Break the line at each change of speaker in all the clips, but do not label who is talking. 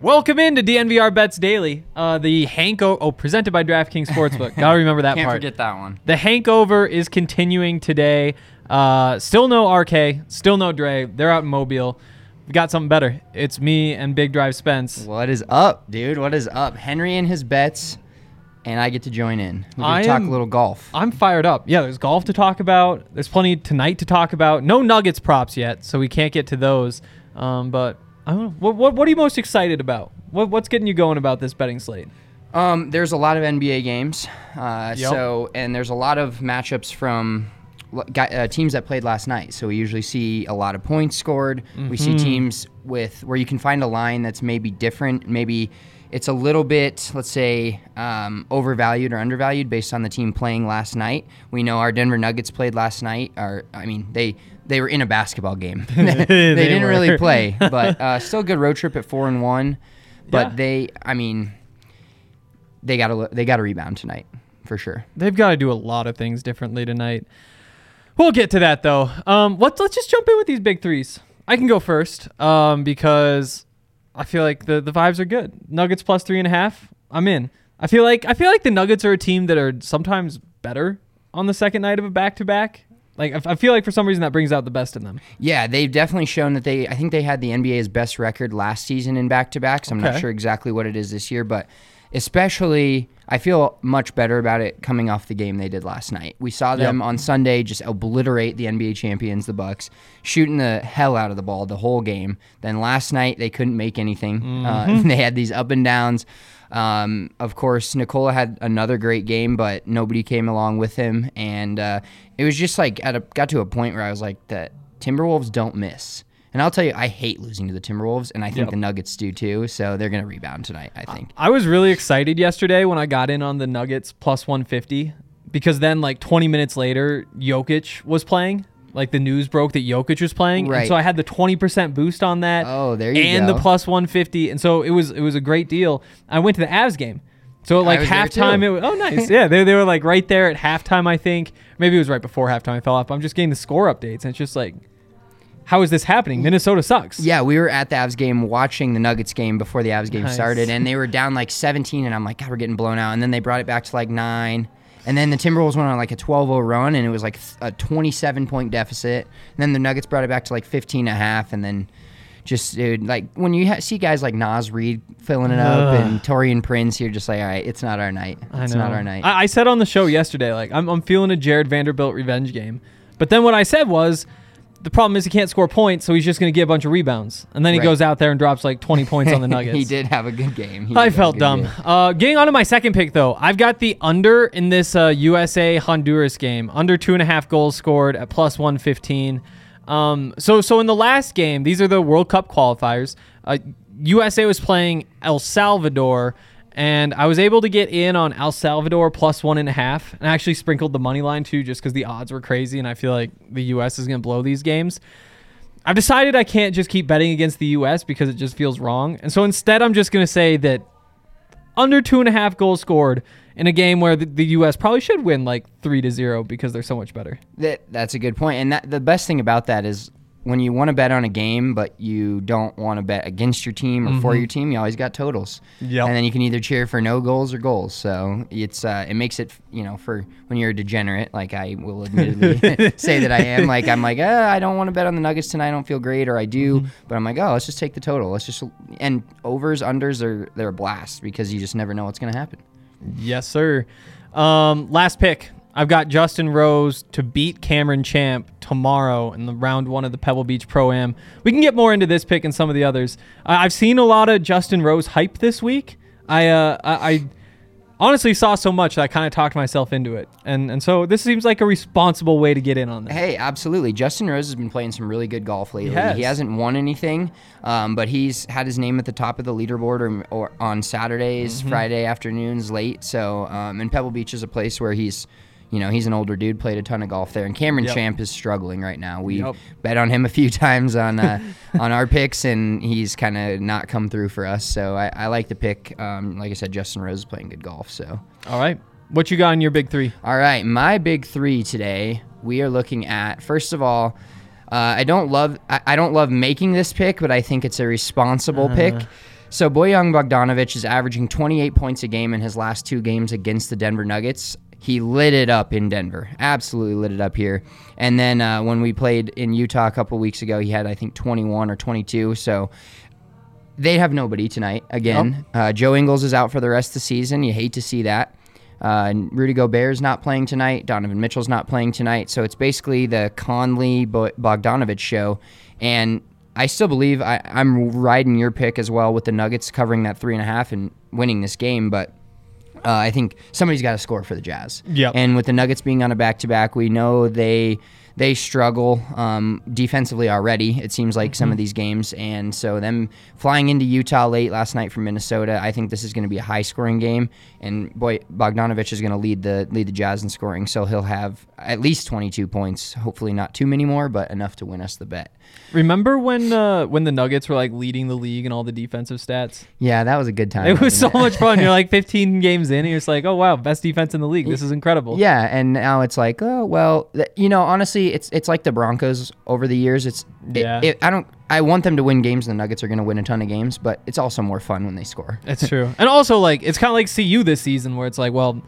Welcome into DNVR Bets Daily. Uh, the Hank o- oh presented by DraftKings Sportsbook. Gotta remember that
Can't
part.
forget that one.
The Hankover is continuing today. Uh, still no RK, still no Dre. They're out in Mobile. We got something better. It's me and Big Drive Spence.
What is up, dude? What is up? Henry and his bets, and I get to join in. We
I
can talk
am-
a little golf.
I'm fired up. Yeah, there's golf to talk about. There's plenty tonight to talk about. No Nuggets props yet, so we can't get to those. Um, but I don't know. What, what, what are you most excited about? What, what's getting you going about this betting slate?
Um, there's a lot of NBA games, uh,
Yep.
so and there's a lot of matchups from uh, teams that played last night. So we usually see a lot of points scored. We see teams with where you can find a line that's maybe different, maybe. It's a little bit, let's say, um, overvalued or undervalued based on the team playing last night. We know our Denver Nuggets played last night. Or I mean, they they were in a basketball game. they, didn't
were.
really play, but uh, still a good road trip at four and one. But
Yeah.
they, I mean, they got to they got to rebound tonight for sure.
They've got to do a lot of things differently tonight. We'll get to that though. Um, let's let's just jump in with these big threes. I can go first um, because I feel like the the vibes are good. Nuggets plus three and a half. I'm in. I feel like I feel like the Nuggets are a team that are sometimes better on the second night of a back to back. Like I feel like for some reason that brings out the best in them.
Yeah, they've definitely shown that they. I think they had the NBA's best record last season in back to backs. I'm
Okay.
not sure exactly what it is this year, but especially I feel much better about it coming off the game they did last night. We saw them
Yep.
on Sunday just obliterate the NBA champions, the Bucks, shooting the hell out of the ball the whole game. Then last night they couldn't make anything. Uh, they had these up and downs. Um, of course, Nikola had another great game, but nobody came along with him, and uh, it was just like at a, got to a point where I was like, the Timberwolves don't miss. And I'll tell you, I hate losing to the Timberwolves, and I think
Yep.
the Nuggets do too. So they're gonna rebound tonight. I think.
I was really excited yesterday when I got in on the Nuggets plus 150 because then like 20 minutes later, Jokic was playing. Like the news broke that Jokic was playing, and
Right.
so I had the 20% boost on that.
Oh, there you
and
go.
And the plus 150, and so it was it was a great deal. I went to the Avs game. So at, like halftime, it was, oh nice, yeah. They, they were like right there at halftime. I think maybe it was right before halftime. I fell off. I'm just getting the score updates, and it's just like, how is this happening? Minnesota sucks.
Yeah, we were at the Avs game watching the Nuggets game before the Avs game
Nice.
started, and they were down like 17, and I'm like, God, we're getting blown out. And then they brought it back to like nine. And then the Timberwolves went on like a 12 0 run, and it was like a 27 point deficit. And then the Nuggets brought it back to like 15 and a half, and then just dude, like when you ha- see guys like Naz Reid filling it up
Ugh.
and Taurean Prince, you're just like, all right, it's not our night. It's not our night.
I, I said on the show yesterday, like I'm, I'm feeling a Jarred Vanderbilt revenge game. But then what I said was, the problem is he can't score points, so he's just going to get a bunch of rebounds, and then he
Right.
goes out there and drops like 20 points on the Nuggets.
he did have a good game. He
I
did have a
felt dumb. Uh, getting on to my second pick though, I've got the under in this uh, USA Honduras game. Under two and a half goals scored at plus one fifteen. Um, so so in the last game, these are the World Cup qualifiers. Uh, USA was playing El Salvador, and I was able to get in on El Salvador plus one and a half, and I actually sprinkled the money line too, just because the odds were crazy, and I feel like the US is going to blow these games. I've decided I can't just keep betting against the U.S. because it just feels wrong. And so instead, I'm just going to say that under two and a half goals scored in a game where the, the U.S. probably should win like three to zero because they're so much better.
That that's a good point, and that the best thing about that is when you want to bet on a game, but you don't want to bet against your team or for your team, you always got totals.
Mm-hmm.
And then you can either cheer for no goals or goals. So it's uh, it makes it you know for when you're a degenerate, like I will admittedly say that I am. Like I'm like uh, I don't want to bet on the Nuggets tonight. I don't feel great, or I do,
Mm-hmm.
but I'm like oh let's just take the total. Let's just and overs unders are they're a blast because you just never know what's gonna happen.
Yes, sir. Um, last pick. I've got Justin Rose to beat Cameron Champ tomorrow in the round one of the Pebble Beach Pro Am. We can get more into this pick and some of the others. Uh, I've seen a lot of Justin Rose hype this week. I uh, I, I honestly saw so much that I kind of talked myself into it, and and so this seems like a responsible way to get in on this.
Hey, absolutely. Justin Rose has been playing some really good golf lately.
has.
He hasn't won anything, um, but he's had his name at the top of the leaderboard or, or on Saturdays,
Mm-hmm.
Friday afternoons, late. So, um, and Pebble Beach is a place where he's, you know, he's an older dude, played a ton of golf there. And Cameron
Yep.
Champ is struggling right now. We
Yep.
bet on him a few times on uh, on our picks, and he's kind of not come through for us. So I, I like the pick. Um, like I said, Justin Rose is playing good golf. So.
All right, what you got in your big three?
All right, my big three today. We are looking at first of all, uh, I don't love I, I don't love making this pick, but I think it's a responsible pick. So Bojan Bogdanovich is averaging 28 points a game in his last two games against the Denver Nuggets. He lit it up in Denver, absolutely lit it up here. And then uh, when we played in Utah a couple weeks ago, he had I think 21 or 22. So they have nobody tonight again. Uh, Joe Ingles is out for the rest of the season. You hate to see that. Uh, and Rudy Gobert's not playing tonight. Donovan Mitchell's not playing tonight. So it's basically the Conley Bo- Bogdanovich show. And I still believe I, I'm riding your pick as well with the Nuggets covering that three and a half and winning this game. But uh, I think somebody's got to score for the Jazz. And with the Nuggets being on a back to back, we know they they struggle um, defensively already. It seems like some of these games, and so them flying into Utah late last night from Minnesota, I think this is going to be a high scoring game. And boy, Bogdanovich is going to lead the lead the Jazz in scoring, so he'll have at least 22 points. Hopefully, not too many more, but enough to win us the bet.
Remember when uh, when the Nuggets were like leading the league in all the defensive stats?
Yeah, that was a good time.
It was so
wasn't
much fun. You're like 15 games in, and you're just like, oh wow, best defense in the league. This is incredible.
Yeah, and now it's like, oh well, th- you know, honestly, it's it's like the Broncos over the years. It's it-
Yeah.
it- I don't. I want them to win games. and The Nuggets are going to win a ton of games, but it's also more fun when they score.
It's true. And also, like, it's kind of like CU this season where it's like, well,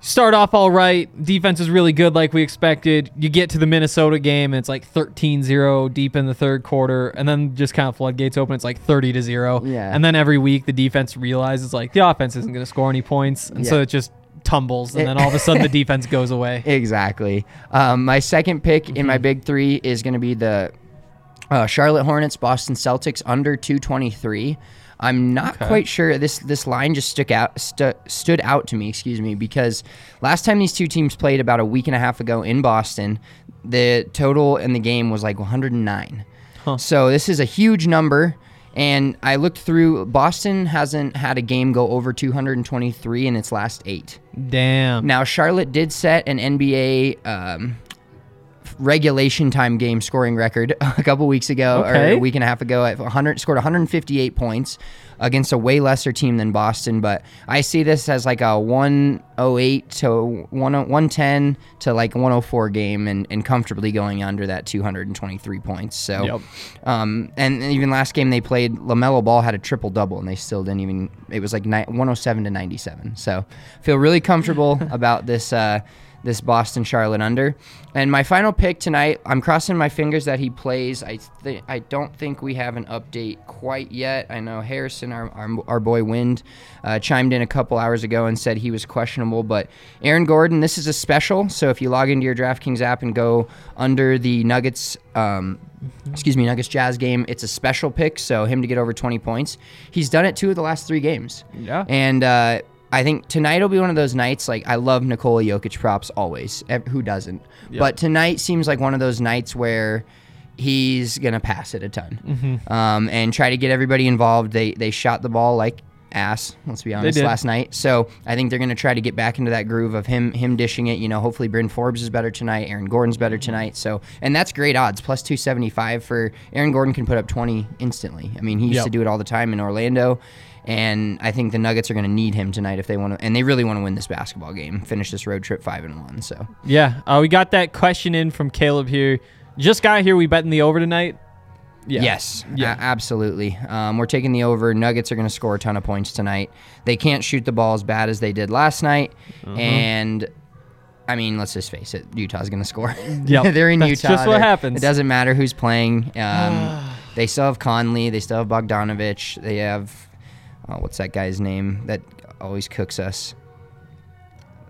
start off all right. Defense is really good, like we expected. You get to the Minnesota game, and it's like 13 0 deep in the third quarter. And then just kind of floodgates open. It's like 30 to 0.
Yeah.
And then every week, the defense realizes, like, the offense isn't going to score any points. And so it just tumbles. And then all of a sudden, the defense goes away.
Exactly. Um, my second pick in
Mm-hmm.
my big three is going to be the uh, Charlotte Hornets, Boston Celtics under 223. I'm not
Okay.
quite sure. This this line just stuck out stu- stood out to me. Excuse me, because last time these two teams played about a week and a half ago in Boston, the total in the game was like 109.
Huh.
So this is a huge number. And I looked through. Boston hasn't had a game go over 223 in its last eight.
Damn.
Now, Charlotte did set an NBA um, regulation time game scoring record a couple weeks ago, or a week and a half ago. At 100 scored 158 points against a way lesser team than Boston. But I see this as like a 108 to 110 to like 104 game, and, and comfortably going under that 223 points. So,
Yep.
um, and even last game they played, Lamelo Ball had a triple double, and they still didn't even. It was like ni- 107 to 97. So, feel really comfortable about this. Uh, this Boston Charlotte under. And my final pick tonight, I'm crossing my fingers that he plays. I th- I don't think we have an update quite yet. I know Harrison, our, our, our boy Wind, uh, chimed in a couple hours ago and said he was questionable. But Aaron Gordon, this is a special. So if you log into your DraftKings app and go under the Nuggets, um, excuse me, Nuggets Jazz game, it's a special pick. So him to get over 20 points. He's done it two of the last three games.
Yeah.
And uh, I think tonight will be one of those nights. Like I love Nikola Jokic props always. Who doesn't? But tonight seems like one of those nights where he's gonna pass it a ton
Mm-hmm.
um, and try to get everybody involved. They they shot the ball like ass. Let's be honest. Last night, so I think they're gonna try to get back into that groove of him him dishing it. You know, hopefully Bryn Forbes is better tonight. Aaron Gordon's better tonight. So and that's great odds plus two seventy five for Aaron Gordon can put up twenty instantly. I mean he used
Yep.
to do it all the time in Orlando. And I think the Nuggets are going to need him tonight if they want to, and they really want to win this basketball game, finish this road trip five and one. So
Yeah. Uh, we got that question in from Caleb here. Just got here. We betting the over tonight. Yeah.
Yes,
Yeah.
absolutely. Um, we're taking the over. Nuggets are going to score a ton of points tonight. They can't shoot the ball as bad as they did last night,
Uh-huh.
and I mean, let's just face it, Utah's going to score.
Yep,
they're in
that's
Utah.
just what
They're-
happens.
It doesn't matter who's playing. Um, they still have Conley. They still have Bogdanovich. They have oh, what's that guy's name that always cooks us?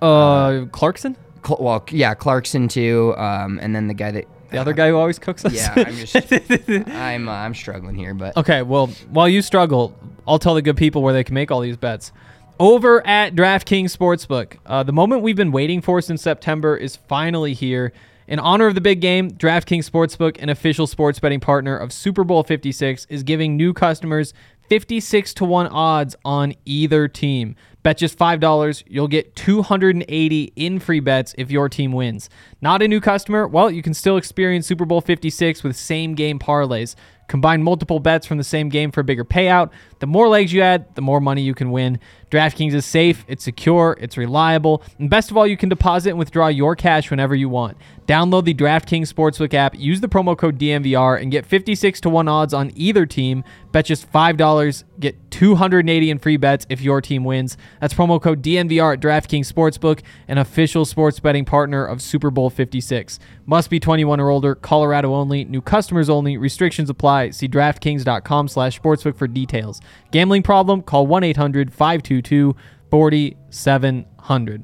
Uh, Clarkson,
Cl- well, yeah, Clarkson too, um, and then the guy that
the other guy who always cooks us.
Yeah, I'm just I'm uh, I'm struggling here, but
Okay, well, while you struggle, I'll tell the good people where they can make all these bets. Over at DraftKings Sportsbook, uh, the moment we've been waiting for since September is finally here. In honor of the big game, DraftKings Sportsbook, an official sports betting partner of Super Bowl 56, is giving new customers 56 to 1 odds on either team. Bet just $5, you'll get 280 in free bets if your team wins. Not a new customer? Well, you can still experience Super Bowl 56 with same game parlays. Combine multiple bets from the same game for a bigger payout. The more legs you add, the more money you can win. DraftKings is safe, it's secure, it's reliable, and best of all, you can deposit and withdraw your cash whenever you want. Download the DraftKings Sportsbook app, use the promo code DNVR, and get 56 to 1 odds on either team. Bet just $5, get 280 in free bets if your team wins. That's promo code DNVR at DraftKings Sportsbook, an official sports betting partner of Super Bowl 56. Must be 21 or older, Colorado only, new customers only, restrictions apply. See DraftKings.com slash sportsbook for details. Gambling problem? Call 1 800 522 4700.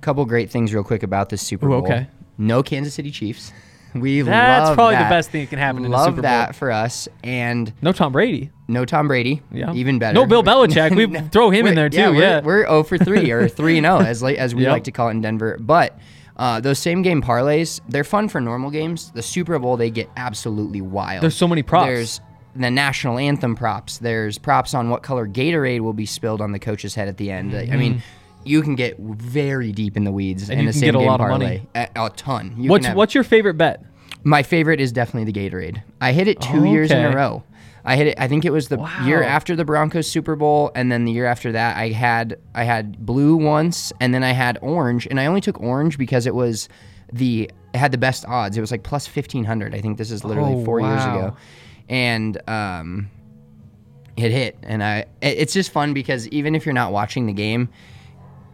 couple great things real quick about this Super
Ooh,
Bowl.
okay.
No Kansas City Chiefs. We
That's
love
probably the best thing that can happen in a Super Bowl.
that for us, and
No Tom Brady.
no Tom Brady.
Yeah.
even better.
No Bill Belichick. We throw him in there too.
we're,
Yeah.
we're 0 for 3 or 3 and 0 as late as we
Yep.
like to call it in Denver. But uh, those same game parlays, they're fun for normal games. The Super Bowl, they get absolutely wild.
There's so many props.
There's the national anthem props. There's props on what color Gatorade will be spilled on the coach's head at the end. Like, I mean, mm-hmm. you can get very deep in the weeds
And
in
you
a
can
same
get a
game
lot of
parlay.
money.
A, a ton. You
what's
have-
what's your favorite bet?
my favorite is definitely the Gatorade. I hit it two oh, years in a row. I hit it. I think it was the year after the Broncos Super Bowl, and then the year after that, I had I had blue once, and then I had orange, and I only took orange because it was the it had the best odds. It was like plus fifteen hundred. I think this is literally
Oh,
four years ago, and um, it hit. And I it- it's just fun because even if you're not watching the game,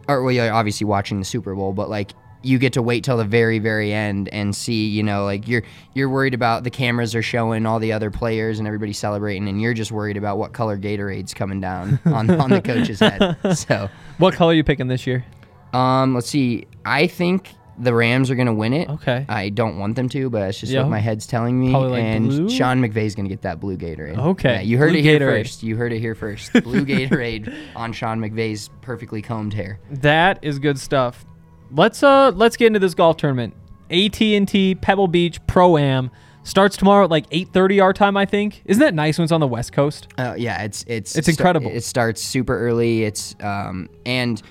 or well, you're obviously watching the Super Bowl, but like you get to wait till the very, very end and see, you know, like you're you're worried about the cameras are showing all the other players and everybody celebrating, and you're just worried about what color Gatorade's coming down on, on the coach's head. So,
What color are you picking this year?
um, let's see. I think the Rams are gonna win it.
Okay.
I don't want them to, but it's just
Yeah.
what my head's telling me.
Probably like
and
blue?
Sean McVay's gonna get that blue Gatorade.
Okay.
Yeah, you heard
Blue
it here
Gatorade.
first. You heard it here first. Blue Gatorade on Sean McVay's perfectly combed hair.
That is good stuff. Let's uh let's get into this golf tournament. AT&T Pebble Beach Pro Am starts tomorrow at like 8:30 our time, I think. Isn't that nice when it's on the West Coast?
Uh, yeah, it's it's
It's incredible.
It starts super early. It's um and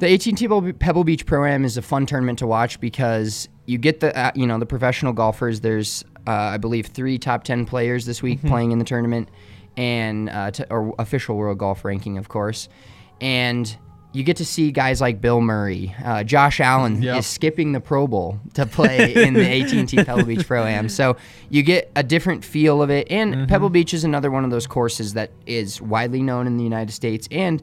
the AT&T Pebble- Beach Pro Am is a fun tournament to watch because you get the uh, you know the professional golfers. There's uh, I believe three top ten players this
Mm-hmm.
week playing in the tournament, and uh, t- or official world golf ranking, of course, and. You get to see guys like Bill Murray, uh, Josh Allen
Yep.
is skipping the Pro Bowl to play in the AT&T Pebble Beach Pro Am. So you get a different feel of it. And
Mm-hmm.
Pebble Beach is another one of those courses that is widely known in the United States, and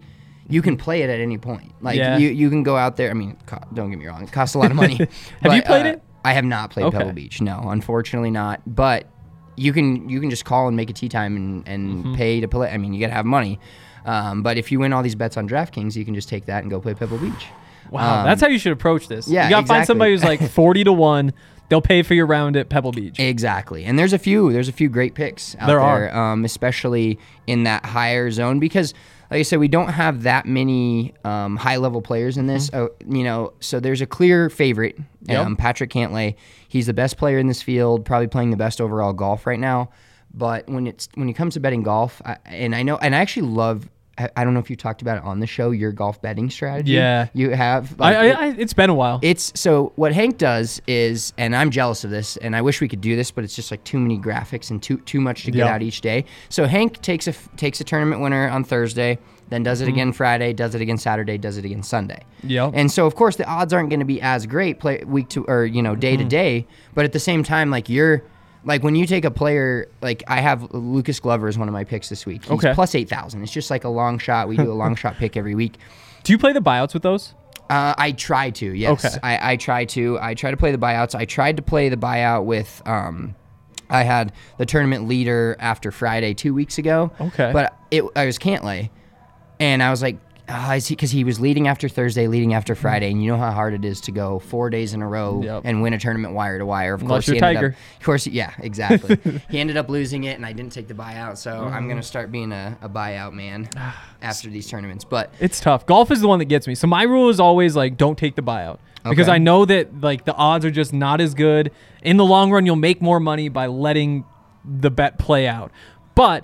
you can play it at any point. Like
Yeah.
you, you can go out there. I mean, co- don't get me wrong, it costs a lot of money. have
you played it?
I have not played
Okay.
Pebble Beach. No, unfortunately not. But you can you can just call and make a tee time and, and
Mm-hmm.
pay to play. I mean, you gotta have money. Um, but if you win all these bets on DraftKings, you can just take that and go play Pebble Beach.
Wow,
Um,
that's how you should approach this.
yeah,
you gotta find somebody who's like 40 to one. They'll pay for your round at Pebble Beach.
Exactly, and there's a few there's a few great picks out
There
there,
are.
Um, especially in that higher zone because, like I said, we don't have that many um, high level players in this. Uh, you know, so there's a clear favorite,
Mm-hmm. Yep.
um, Patrick Cantlay. He's the best player in this field, probably playing the best overall golf right now. But when it's when it comes to betting golf, I, and I know, and I actually love. I I don't know if you talked about it on the show. Your golf betting strategy.
Yeah.
you have.
I,
like,
I,
it-
I, it's been a while.
it's so what Hank does is, and I'm jealous of this, and I wish we could do this, but it's just like too many graphics and too too much to get
Yeah.
out each day. So Hank takes a takes a tournament winner on Thursday, then does it mm-hmm. again Friday, does it again Saturday, does it again Sunday.
Yep.
And so of course the odds aren't going to be as great play week to or you know day to mm-hmm. day, but at the same time like you're like when you take a player like I have Lucas Glover is one of my picks this week. He's
Okay.
plus eight thousand. It's just like a long shot. We do a long shot pick every week.
Do you play the buyouts with those?
Uh, I try to, yes.
Okay.
I, I try to. I try to play the buyouts. I tried to play the buyout with. Um, I had the tournament leader after Friday two weeks ago.
Okay.
But it, I was Cantlay, and I was like, ah, is he because he was leading after Thursday, leading after Friday, and you know how hard it is to go four days in a row
Mm-hmm. Yep.
and win a tournament wire to wire. Of course, he ended
Tiger.
up. Of course, yeah, exactly. he ended up losing it, and I didn't take the buyout, so
Mm-hmm.
I'm gonna start being a, a buyout man after these tournaments. But
It's tough. Golf is the one that gets me. So my rule is always like don't take the buyout because I know that like the odds are just not as good. In the long run, you'll make more money by letting the bet play out. But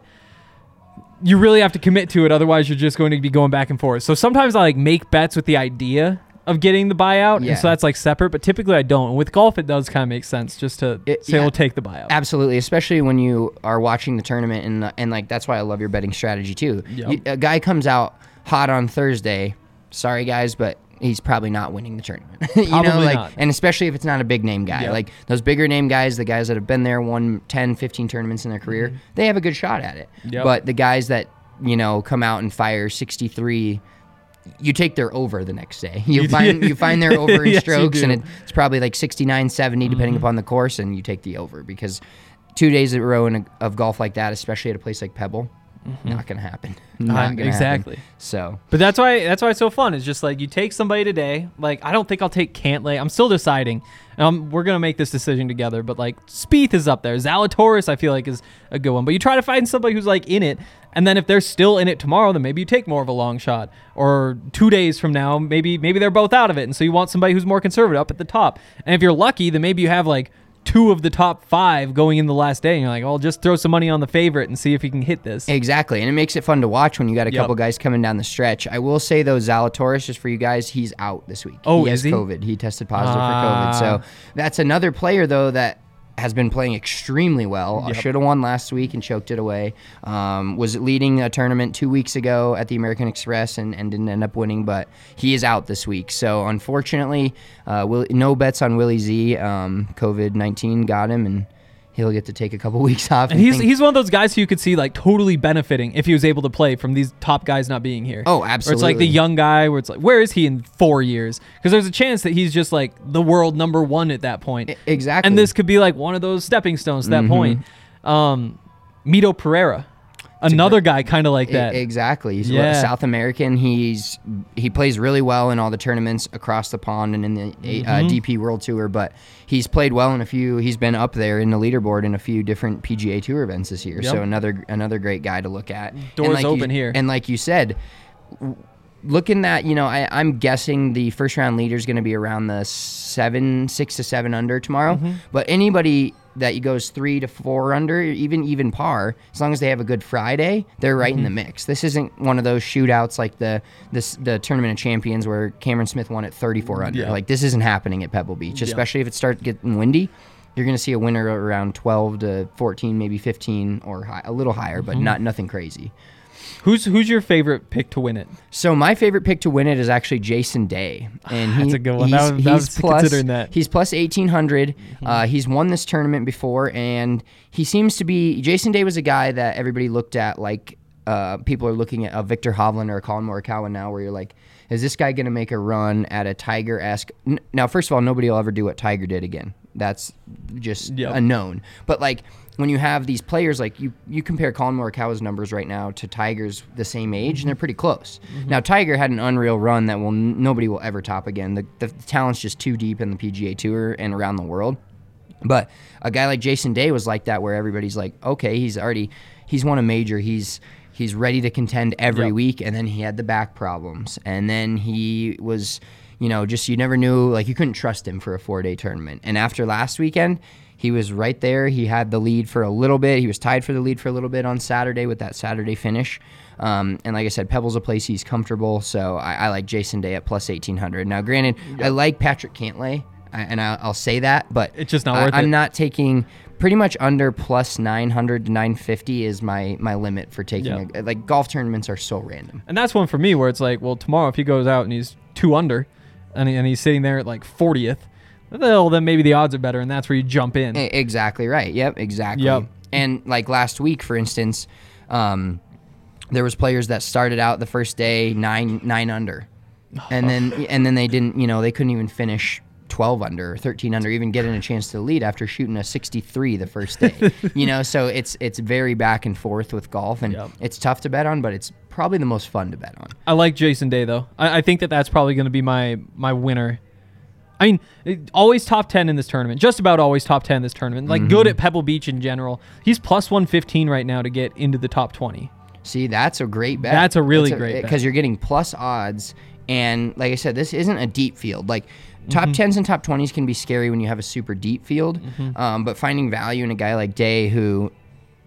you really have to commit to it otherwise you're just going to be going back and forth. So sometimes I like make bets with the idea of getting the buyout,
Yeah.
and so that's like separate. But typically, I don't. And with golf, it does kind of make sense just to
It-
say
yeah.
we'll take the buyout.
Absolutely, especially when you are watching the tournament and and like that's why I love your betting strategy too.
Yep.
You- a guy comes out hot on Thursday. Sorry guys, but he's probably not winning the tournament. you know, like
not.
and especially if it's not a big name guy.
Yep.
Like those bigger name guys, the guys that have been there, won 10, 15 tournaments in their career, they have a good shot at it.
Mm-hmm. Yep.
But the guys that, you know, come out and fire 63 you take their over the next day. You find you find their over in
Yes,
strokes and.
Mm-hmm.
it, it's probably like 69 70 depending upon the course and you take the over because two days in a row in a, of golf like that especially at a place like pebble not gonna happen not gonna
exactly.
happen. so
But that's why that's why it's so fun. It's just like you take somebody today. Like I don't think I'll take Cantlay. I'm still deciding. Um, we're gonna make this decision together. But like Spieth is up there. Zalatoris I feel like is a good one. But you try to find somebody who's like in it, and then if they're still in it tomorrow, then maybe you take more of a long shot. Or two days from now, maybe maybe they're both out of it, and so you want somebody who's more conservative up at the top. And if you're lucky, then maybe you have like two of the top five going in the last day, and you're like, oh, just throw some money on the favorite and see if he can hit this.
exactly and it makes it fun to watch when you got a
Yep.
couple guys coming down the stretch i will say though zalatoris just for you guys he's out this week
Oh,
he
is
has
he?
covid he tested positive
Ah.
for covid so that's another player though that has been playing extremely well.
Yep.
Should have won last week and choked it away. Um, was leading a tournament two weeks ago at the American Express and, and didn't end up winning, but he is out this week. So unfortunately, uh, will, no bets on Willie Z. Um, COVID nineteen got him, and he'll get to take a couple weeks off.
And he's
think-
he's one of those guys who you could see like totally benefiting if he was able to play from these top guys not being here.
Oh, absolutely!
Where it's like the young guy where it's like, where is he in four years? Because there's a chance that he's just like the world number one at that point.
E- exactly.
And this could be like one of those stepping stones to that
Mhm.
point. Um, Mito Pereira, another guy kind of like that.
Exactly. He's
Yeah.
a South American. He's he plays really well in all the tournaments across the pond and in the
Mm-hmm.
uh, DP World Tour. But he's played well in a few. He's been up there in the leaderboard in a few different PGA Tour events this year.
Yep.
So another another great guy to look at.
Doors
like you-
open here.
And like you said. w- Looking at, you know, I, I'm guessing the first round leader is going to be around the seven, six to seven under tomorrow.
Mm-hmm.
But anybody that goes three to four under, even even par, as long as they have a good Friday, they're right in the mix. This isn't one of those shootouts like the this the tournament of champions where Cameron Smith won at 34 under.
Yeah.
Like this isn't happening at Pebble Beach, especially if it starts getting windy. You're going to see a winner around 12 to 14, maybe 15 or high, a little higher, but
Mm-hmm.
not nothing crazy.
Who's who's your favorite pick to win it?
So my favorite pick to win it is actually Jason Day, and he,
That's a good one.
He's,
That was- that
he's plus
considering that. Mm-hmm.
he's plus eighteen hundred. Uh, he's won this tournament before, and he seems to be. Jason Day was a guy that everybody looked at like uh, people are looking at a Viktor Hovland or a Collin Morikawa now, where you're like, is this guy going to make a run at a Tiger esque? N- now, first of all, nobody will ever do what Tiger did again. That's just
Yep.
a known. But like when you have these players, like you, you compare Collin Morikawa's numbers right now to Tiger's the same age, and they're pretty close. Mm-hmm. Now Tiger had an unreal run that will nobody will ever top again. The, the talent's just too deep in the PGA Tour and around the world. But a guy like Jason Day was like that, where everybody's like, okay, he's already he's won a major, he's he's ready to contend every
Yep.
week, and then he had the back problems, and then he was, you know, just you never knew, like you couldn't trust him for a four day tournament. And after last weekend, he was right there. He had the lead for a little bit. He was tied for the lead for a little bit on Saturday with that Saturday finish. Um, and like I said, Pebble's a place he's comfortable, so I, I like Jason Day at plus eighteen hundred. Now, granted, I like Patrick Cantlay. I- And I- I'll say that, but
It's just not
I-
worth
I'm
it.
not taking pretty much under plus 900 to 950 is my my limit for taking
Yeah.
a, like golf tournaments are so random.
And that's one for me where it's like, well, tomorrow if he goes out and he's two under, and, he, and he's sitting there at like 40th, well, then maybe the odds are better, and that's where you jump in.
Exactly right. Yep, exactly.
Yep.
And like last week, for instance, um, there was players that started out the first day nine nine under, and then and then they didn't. You know, they couldn't even finish. 12 under or 13 under even getting a chance to lead after shooting a 63 the first day you know so it's it's very back and forth with golf and
Yep.
it's tough to bet on but it's probably the most fun to bet on
I like Jason Day though. I, I think that that's probably going to be my my winner. I mean, it- always top ten in this tournament. Just about always top ten in this tournament. Like good at Pebble Beach in general. He's plus one fifteen right now to get into the top twenty.
See, that's a great bet.
That's a really great bet.
because you're getting plus odds, and like I said, this isn't a deep field. Like top
Mm-hmm.
tens and top twenties can be scary when you have a super deep field,
Mm-hmm.
um, but finding value in a guy like Day who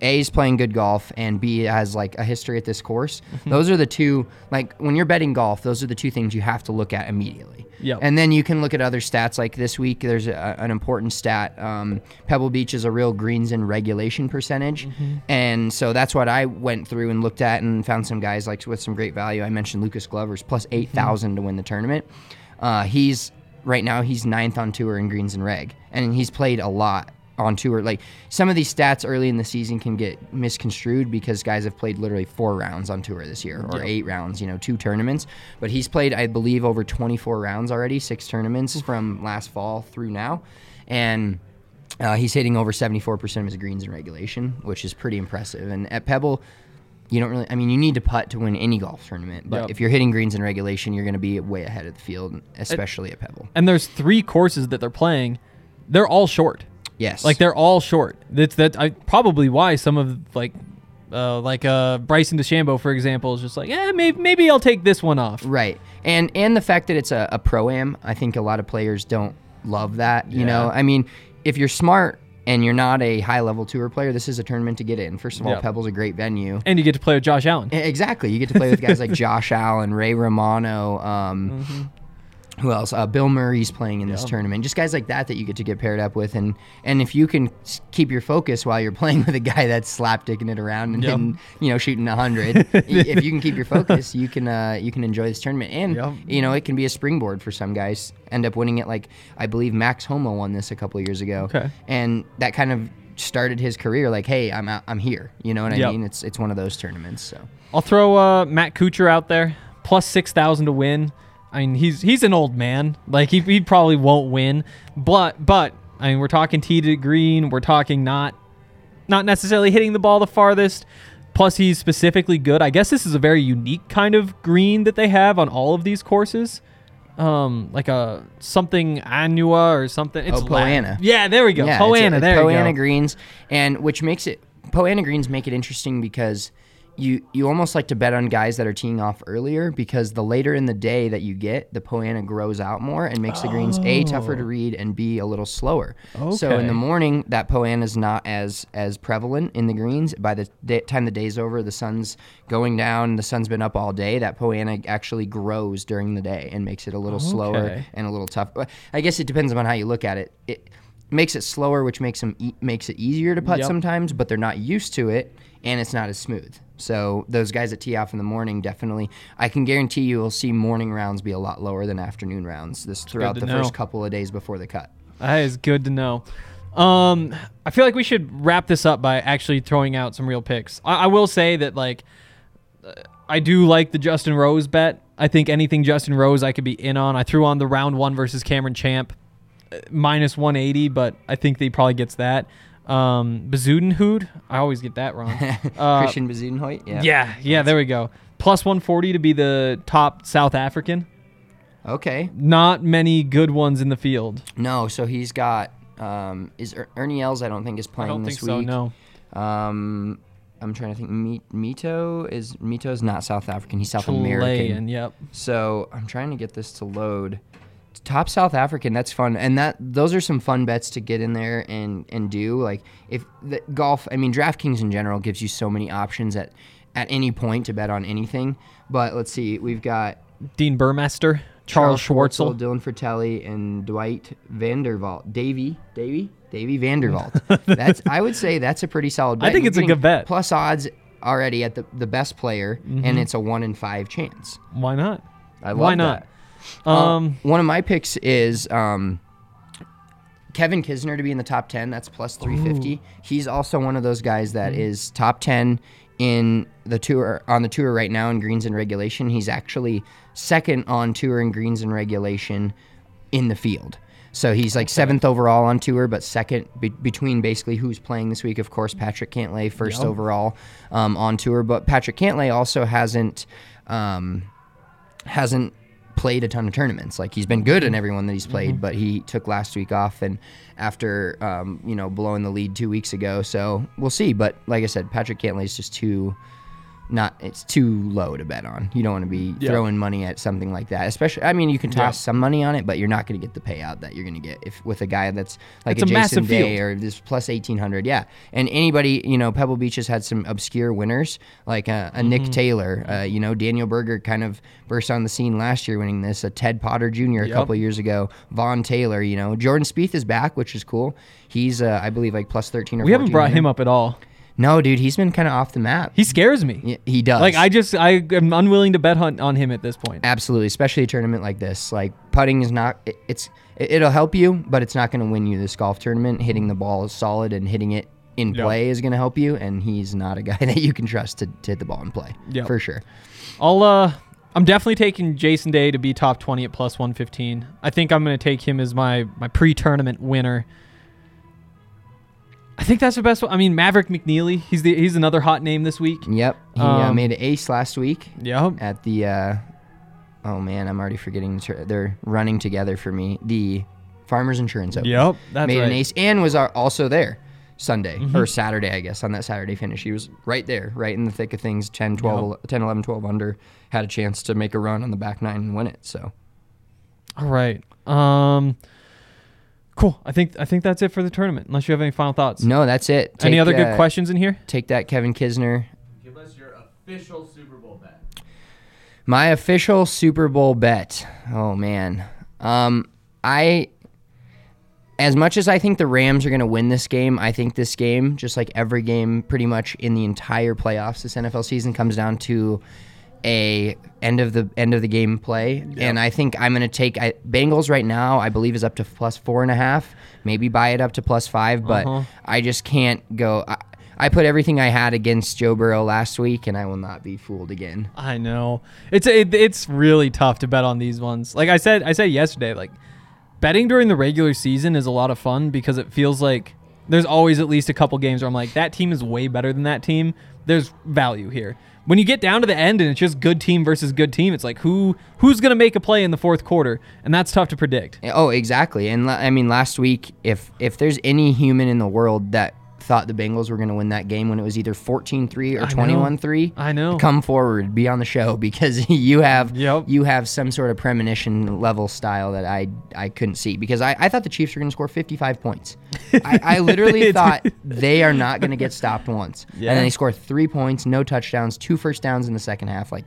A is playing good golf and B has like a history at this course.
Mm-hmm.
Those are the two like when you're betting golf, those are the two things you have to look at immediately.
Yep.
And then you can look at other stats like this week. There's a, an important stat. Um, Pebble Beach is a real greens in regulation percentage,
Mm-hmm.
and so that's what I went through and looked at and found some guys like with some great value. I mentioned Lucas Glover's plus eight thousand to win the tournament. Uh, he's right now he's ninth on tour in greens and reg, and he's played a lot on tour. Like some of these stats early in the season can get misconstrued because guys have played literally four rounds on tour this year or eight rounds, you know, two tournaments. But he's played, I believe, over 24 rounds already, six tournaments from last fall through now. And uh, he's hitting over 74% of his greens in regulation, which is pretty impressive. And at Pebble, you don't really, I mean, you need to putt to win any golf tournament. But
Yep.
if you're hitting greens in regulation, you're going to be way ahead of the field, especially at Pebble.
And there's three courses that they're playing. They're all short.
Yes.
Like they're all short. That's that. I probably why some of like, uh, like uh, Bryson DeChambeau, for example, is just like, yeah, maybe maybe I'll take this one off.
Right. And and the fact that it's a, a pro am, I think a lot of players don't love that. You know, I mean, if you're smart and you're not a high level tour player, this is a tournament to get in. First of all,
Yep.
Pebble's a great venue.
And you get to play with Josh Allen.
Exactly. You get to play with guys like Josh Allen, Ray Romano, um,
Mm-hmm.
Who else? Uh, Bill Murray's playing in this tournament. Just guys like that that you get to get paired up with, and and if you can keep your focus while you're playing with a guy that's slapdicking it around and,
Yep.
and, you know shooting a hundred, if you can keep your focus, you can uh, you can enjoy this tournament, and
Yep.
you know it can be a springboard for some guys. End up winning it, like I believe Max Homa won this a couple of years ago,
Okay.
and that kind of started his career. Like, hey, I'm out, I'm here. You know what I mean? It's it's one of those tournaments. So.
I'll throw uh, Matt Kuchar out there, plus six thousand to win. I mean, he's he's an old man. Like he, he probably won't win, but but I mean, we're talking tee to green. We're talking not not necessarily hitting the ball the farthest. Plus, he's specifically good. I guess this is a very unique kind of green that they have on all of these courses. Um, like a something Anua or something. It's
Oh,
la-
Poana.
Yeah, there we go.
Yeah,
Poana.
a-
there
Poana
you go.
greens, and which makes it Poana greens make it interesting because you you almost like to bet on guys that are teeing off earlier because the later in the day that you get, the Poana grows out more and makes the greens a tougher to oh. read and b a little slower. So in the morning, that Poana is not as as prevalent in the greens. By the day, time the day's over, the sun's going down, the sun's been up all day. That Poana actually grows during the day and makes it a little slower and a little tough. But I guess it depends on how you look at it. It makes it slower, which makes them e- makes it easier to putt
Yep.
sometimes, but they're not used to it, and it's not as smooth. So those guys that tee off in the morning definitely, I can guarantee you will see morning rounds be a lot lower than afternoon rounds this throughout the
know.
first couple of days before the cut.
That is good to know. Um, I feel like we should wrap this up by actually throwing out some real picks. I, I will say that like uh, I do like the Justin Rose bet. I think anything Justin Rose I could be in on. I threw on the round one versus Cameron Champ uh, minus 180, but I think he probably gets that. Um, Bazudenhood, I always get that wrong. Uh,
Christian Bezuidenhout, yeah.
yeah, yeah, there we go. Plus 140 to be the top South African.
Okay.
Not many good ones in the field.
No, so he's got um, is er- Ernie Els? I don't think is
I
playing
don't
this
think so.
week.
No.
Um, I'm trying to think. Mi- Mito is Mito's not South African. He's South
Chilean,
American.
Yep.
So I'm trying to get this to load. Top South African, that's fun, and that those are some fun bets to get in there and and do. Like if the golf, I mean DraftKings in general gives you so many options at at any point to bet on anything. But let's see, we've got
Dean Burmester, Charles, Schwartzel.
Dylan Frittelli, and Dwight Vandervalt. Davy, Davy, Davy Vandervalt. that's I would say that's a pretty solid. bet.
I think it's a good bet.
Plus odds already at the the best player,
Mm-hmm.
and it's a one in five chance.
Why not?
I love
Why not?
that.
Um,
one of my picks is um, Kevin Kisner to be in the top 10. That's plus 350. He's also one of those guys that
Mm-hmm.
is top 10 in the tour on the tour right now in greens and regulation. He's actually second on tour in greens and regulation in the field. So he's like seventh overall on tour, but second be- between basically who's playing this week. Of course, Patrick Cantlay first
Yep.
overall um, on tour, but Patrick Cantlay also hasn't um, hasn't played a ton of tournaments. Like he's been good in everyone that he's played, but he took last week off and after um, you know blowing the lead two weeks ago. So we'll see. But like I said, Patrick Cantlay is just too not it's too low to bet on. You don't want to be
Yeah.
throwing money at something like that. Especially, I mean, you can toss
Yeah.
some money on it, but you're not going to get the payout that you're going to get if with a guy that's like
It's
a
a
Jason
massive
Day
field.
or this plus eighteen hundred. Yeah, and anybody, you know, Pebble Beach has had some obscure winners like uh, a
Mm-hmm.
Nick Taylor. Uh, you know, Daniel Berger kind of burst on the scene last year, winning this. A Ted Potter Jr. a
Yep.
couple years ago. Vaughn Taylor. You know, Jordan Spieth is back, which is cool. He's, uh, I believe, like plus thirteen or.
We haven't brought him up at all.
No, dude, he's been kind of off the map.
He scares me.
Yeah, he does.
Like I just I am unwilling to bet on, on him at this point.
Absolutely, especially a tournament like this. Like putting is not it, it's it, it'll help you, but it's not going to win you this golf tournament. Hitting the ball is solid and hitting it in play is going to help you, and he's not a guy that you can trust to, to hit the ball in play.
Yep.
for sure.
I'll uh I'm definitely taking Jason Day to be top 20 at plus 115. I think I'm going to take him as my my pre-tournament winner. I think that's the best one. I mean, Maverick McNealy, he's the he's another hot name this week.
Yep, he uh,
Um,
made an ace last week
Yep.
at the. Uh, oh man, I'm already forgetting. They're running together for me. The Farmers Insurance Open.
Yep, that's
made
right. Mm-hmm.
an ace and was al- also there Sunday or Saturday, I guess, on that Saturday finish. He was right there, right in the thick of things 10, 12, 10 11, 12 under. Had a chance to make a run on the back nine and win it. So,
All right. Um Cool. I think I think that's it for the tournament. Unless you have any final thoughts.
no, that's it.
Any
Take,
other good
uh,
questions in here?
Take that, Kevin Kisner.
Give us your official Super Bowl bet.
My official Super Bowl bet. Oh man. Um I as much as I think the Rams are going to win this game, I think this game, just like every game pretty much in the entire playoffs this NFL season comes down to a end of the end of the game play. And I think I'm going to take I, Bengals right now. I believe is up to plus four and a half. Maybe buy it up to plus five, but
Uh-huh.
I just can't go. I, I put everything I had against Joe Burrow last week, and I will not be fooled again.
I know. It's it, it's really tough to bet on these ones. Like I said I said yesterday like betting during the regular season is a lot of fun because it feels like there's always at least a couple games where I'm like that team is way better than that team. There's value here. When you get down to the end and it's just good team versus good team, it's like who who's going to make a play in the fourth quarter, and that's tough to predict.
Oh, exactly. And I mean, last week, if if there's any human in the world that thought the Bengals were going to win that game when it was either 14-3 or 21-3,
I know.
come forward, be on the show because you have
Yep.
you have some sort of premonition level style that I I couldn't see because I, I thought the Chiefs were going to score 55 points. I, I literally thought they are not going to get stopped once.
Yeah.
And then they score three points, no touchdowns, two first downs in the second half. Like,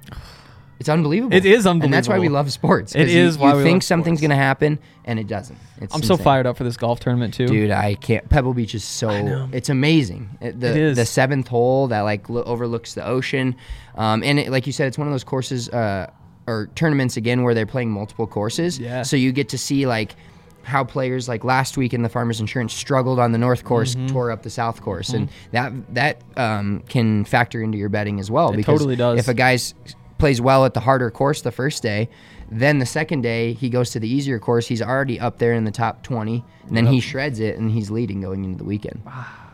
it's unbelievable.
It is unbelievable.
And that's why we love sports.
It
'cause you-
is why
you
we
think something's going to happen and it doesn't. It's
I'm so fired up for this golf tournament too.
Dude, I can't. Pebble Beach is so. It's amazing. It- the
It is.
the seventh hole that like lo- overlooks the ocean, um, and it, like you said, it's one of those courses uh, or tournaments again where they're playing multiple courses.
Yeah.
So you get to see like how players like last week in the Farmers Insurance struggled on the north course,
Mm-hmm.
tore up the south course, and that that um, can factor into your betting as well.
It
because
totally does.
If a guy's plays well at the harder course the first day. Then the second day he goes to the easier course. He's already up there in the top twenty. And then he shreds it, and he's leading going into the weekend.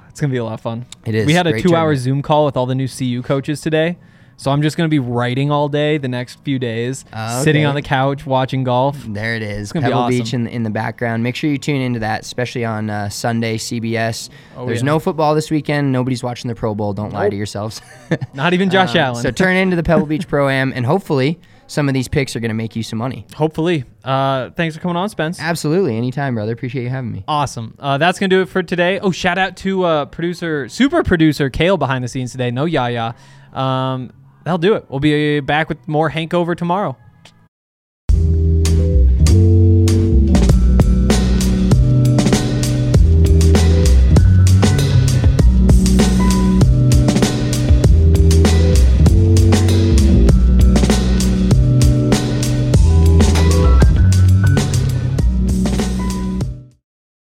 It's gonna be a lot of fun.
It is.
We had a two-hour. Zoom call with all the new CU coaches today, so I'm just gonna be writing all day the next few days,
Ah,
sitting on the couch watching golf.
There it is,
gonna be
Pebble
awesome.
Beach in in the background. Make sure you tune into that, especially on uh, Sunday CBS.
Oh,
There's
yeah.
no football this weekend. Nobody's watching the Pro Bowl. Don't lie to yourselves.
Not even Josh
Um,
Allen.
So turn into the Pebble Beach Pro Am, and hopefully some of these picks are going to make you some money.
Hopefully. Uh, thanks for coming on, Spence.
Absolutely, anytime, brother. Appreciate you having me.
Awesome. Uh, that's gonna do it for today. Oh, shout out to uh, producer, super producer Kale behind the scenes today. No Yaya. Um, that'll do it. We'll be back with more Hank over tomorrow.